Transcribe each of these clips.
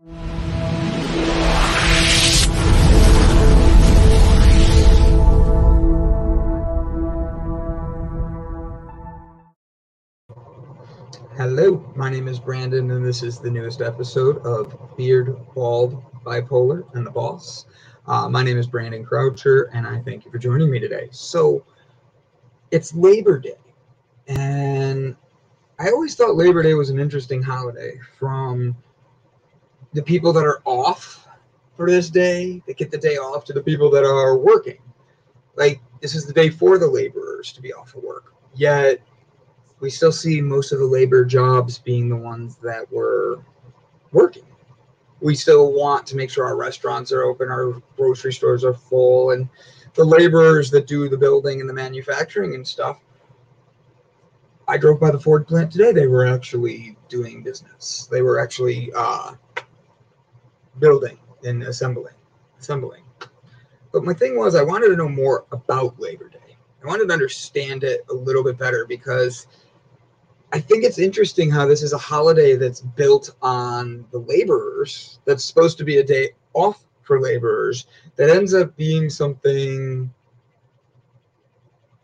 Hello, my name is Brandon, and this is the newest episode of Beard, Bald, Bipolar, and the Boss. Uh, my name is Brandon Croucher, and I thank you for joining me today. So, it's Labor Day, and I always thought Labor Day was an interesting holiday from the people that are off for this day, that get the day off, to the people that are working. Like, this is the day for the laborers to be off of work. Yet, we still see most of the labor jobs being the ones that were working. We still want to make sure our restaurants are open, our grocery stores are full, and the laborers that do the building and the manufacturing and stuff. I drove by the Ford plant today. They were actually doing business. They were actually uh, building and assembling, assembling. But my thing was, I wanted to know more about Labor Day. I wanted to understand it a little bit better because I think it's interesting how this is a holiday that's built on the laborers. That's supposed to be a day off for laborers. That ends up being something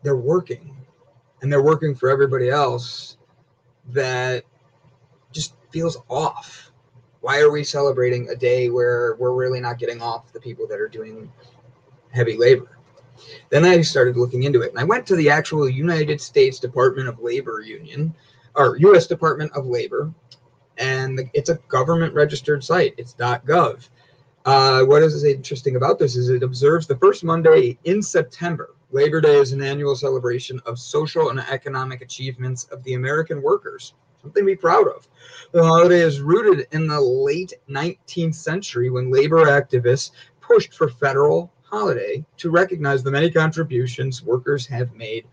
they're working, and they're working for everybody else. That just feels off. Why are we celebrating a day where we're really not getting off the people that are doing heavy labor? Then I started looking into it, and I went to the actual United States Department of Labor Union or U.S. Department of Labor, and it's a government registered site. It's .gov. Uh, what is interesting about this is it observes the first Monday in September. Labor Day is an annual celebration of social and economic achievements of the American workers, something to be proud of. The holiday is rooted in the late 19th century when labor activists pushed for federal holiday to recognize the many contributions workers have made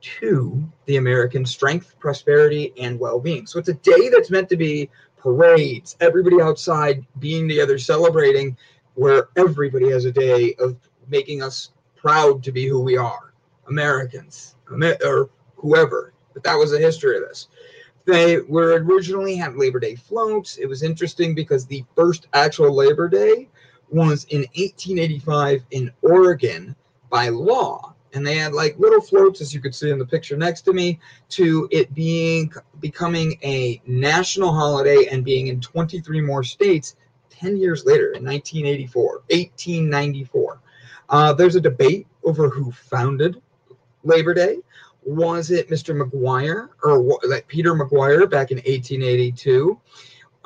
to the American strength, prosperity, and well being. So it's a day that's meant to be parades, everybody outside being together, celebrating, where everybody has a day of making us proud to be who we are Americans or whoever. But that was the history of this. They were originally had Labor Day floats. It was interesting because the first actual Labor Day was in 1885 in Oregon by law. And they had like little floats as you could see in the picture next to me to it being becoming a national holiday and being in 23 more states 10 years later in 1984 1894 uh, there's a debate over who founded labor day was it mr mcguire or like peter mcguire back in 1882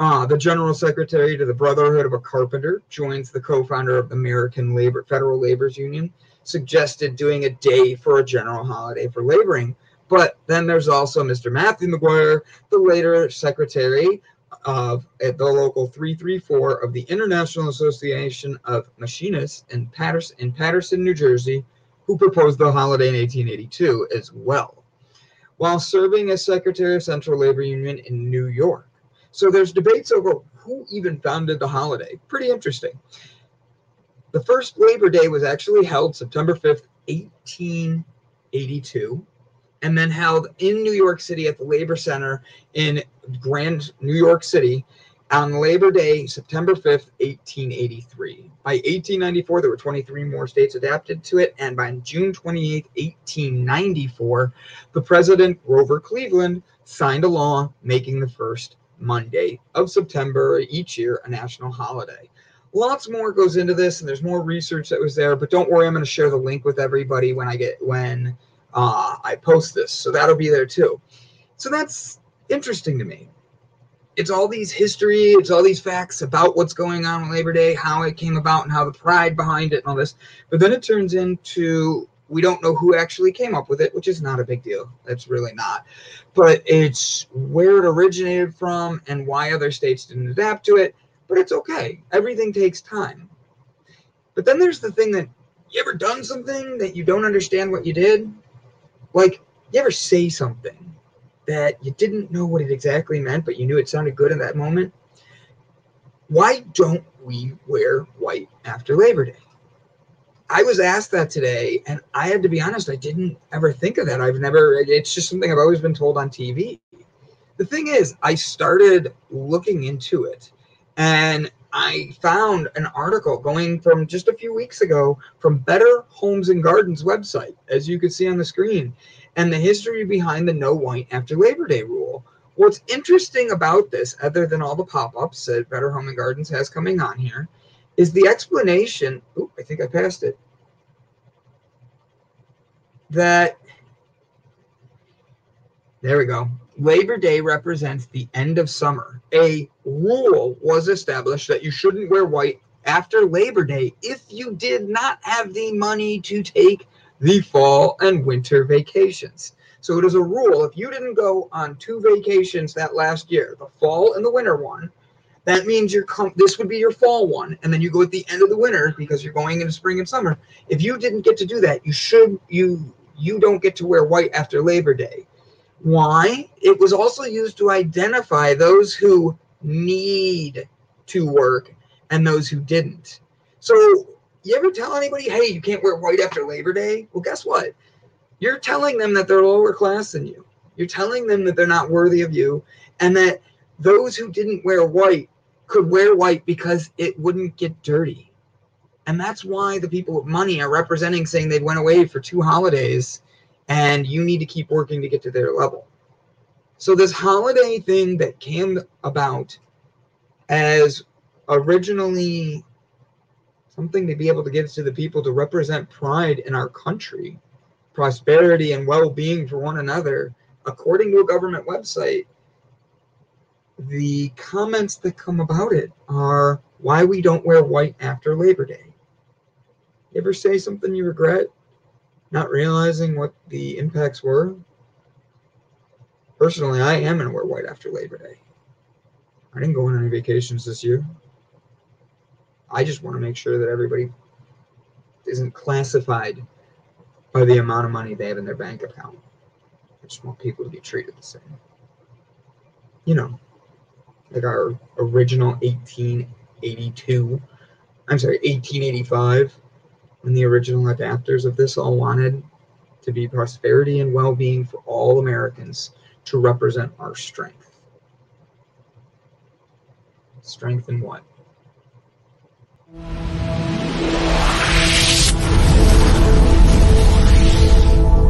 uh, the general secretary to the brotherhood of a carpenter joins the co-founder of the american labor federal labor's union suggested doing a day for a general holiday for laboring. But then there's also Mr. Matthew Maguire, the later secretary of at the local 334 of the International Association of Machinists in Patterson, in Paterson, New Jersey, who proposed the holiday in 1882 as well, while serving as secretary of Central Labor Union in New York. So there's debates over who even founded the holiday. Pretty interesting. The first Labor Day was actually held September 5th, 1882, and then held in New York City at the Labor Center in Grand New York City on Labor Day, September 5th, 1883. By 1894, there were 23 more states adapted to it, and by June 28th, 1894, the President Grover Cleveland signed a law making the first Monday of September each year a national holiday. Lots more goes into this and there's more research that was there but don't worry i'm going to share the link with everybody when i get when uh, i post this so that'll be there too. So that's interesting to me it's all these history it's all these facts about what's going on on labor day how it came about and how the pride behind it and all this but then it turns into we don't know who actually came up with it which is not a big deal it's really not but it's where it originated from and why other states didn't adapt to it but it's okay. Everything takes time. But then there's the thing that you ever done something that you don't understand what you did? Like, you ever say something that you didn't know what it exactly meant, but you knew it sounded good in that moment? Why don't we wear white after Labor Day? I was asked that today, and I had to be honest, I didn't ever think of that. I've never, it's just something I've always been told on TV. The thing is, I started looking into it And I found an article going from just a few weeks ago from Better Homes and Gardens website, as you can see on the screen, and the history behind the no white after Labor Day rule. What's interesting about this, other than all the pop ups that Better Home and Gardens has coming on here, is the explanation. Oh, I think I passed it. That there we go. Labor Day represents the end of summer. A rule was established that you shouldn't wear white after Labor Day if you did not have the money to take the fall and winter vacations. So it is a rule if you didn't go on two vacations that last year, the fall and the winter one, that means you're com- this would be your fall one and then you go at the end of the winter because you're going into spring and summer. If you didn't get to do that, you should you you don't get to wear white after Labor Day. Why? It was also used to identify those who need to work and those who didn't. So, you ever tell anybody, hey, you can't wear white after Labor Day? Well, guess what? You're telling them that they're lower class than you. You're telling them that they're not worthy of you and that those who didn't wear white could wear white because it wouldn't get dirty. And that's why the people with money are representing saying they went away for two holidays and you need to keep working to get to their level. So this holiday thing that came about as originally something to be able to give to the people to represent pride in our country, prosperity and well-being for one another, according to a government website, the comments that come about it are why we don't wear white after Labor Day. You ever say something you regret? Not realizing what the impacts were. Personally, I am going to wear white after Labor Day. I didn't go on any vacations this year. I just want to make sure that everybody isn't classified by the amount of money they have in their bank account. I just want people to be treated the same. You know, like our original 1882, I'm sorry, 1885 when the original adapters of this all wanted to be prosperity and well being for all Americans to represent our strength. Strength in what?